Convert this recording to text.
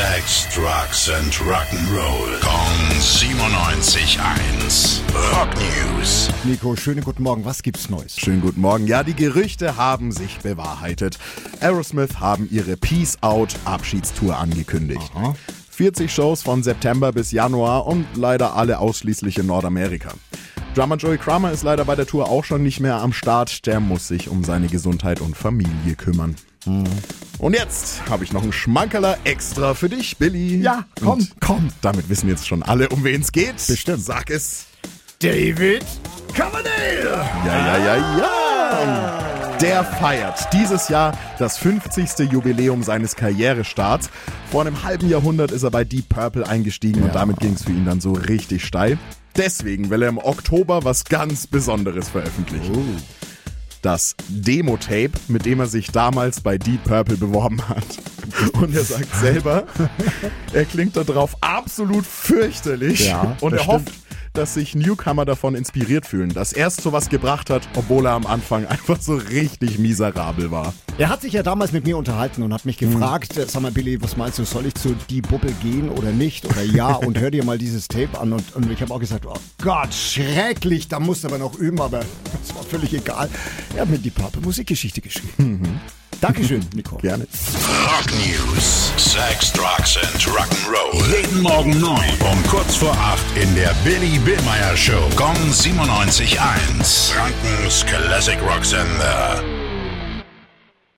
Sex, Drugs and Rock'n'Roll. Kong 97.1. Rock News. Nico, schönen guten Morgen. Was gibt's Neues? Schönen guten Morgen. Ja, die Gerüchte haben sich bewahrheitet. Aerosmith haben ihre Peace Out Abschiedstour angekündigt. 40 Shows von September bis Januar und leider alle ausschließlich in Nordamerika. Drummer Joey Kramer ist leider bei der Tour auch schon nicht mehr am Start. Der muss sich um seine Gesundheit und Familie kümmern. Und jetzt habe ich noch einen Schmankerler extra für dich, Billy. Ja, komm. Und komm. Damit wissen jetzt schon alle, um wen es geht. Bestimmt. Sag es. David Coverdale! Ja, ja, ja, ja. Der feiert dieses Jahr das 50. Jubiläum seines Karrierestarts. Vor einem halben Jahrhundert ist er bei Deep Purple eingestiegen und damit ging es für ihn dann so richtig steil. Deswegen will er im Oktober was ganz Besonderes veröffentlichen. Das Demo-Tape, mit dem er sich damals bei Deep Purple beworben hat. Und er sagt selber, er klingt darauf absolut fürchterlich. Ja, und er hofft, dass sich Newcomer davon inspiriert fühlen, dass er sowas gebracht hat, obwohl er am Anfang einfach so richtig miserabel war. Er hat sich ja damals mit mir unterhalten und hat mich gefragt, äh, sag mal Billy, was meinst du, soll ich zu die Bubble gehen oder nicht? Oder ja, und hör dir mal dieses Tape an. Und, und ich habe auch gesagt, oh Gott, schrecklich, da musst du aber noch üben, aber das war völlig egal. Er hat mir die Purple Musikgeschichte geschrieben. Dankeschön, Nico. Gerne. Rock News. Sex, Drugs and Rock'n'Roll. Jeden Morgen 9 um kurz vor 8 in der Billy Billmeyer Show. Gong 97.1. Frankens Classic Rock Sender.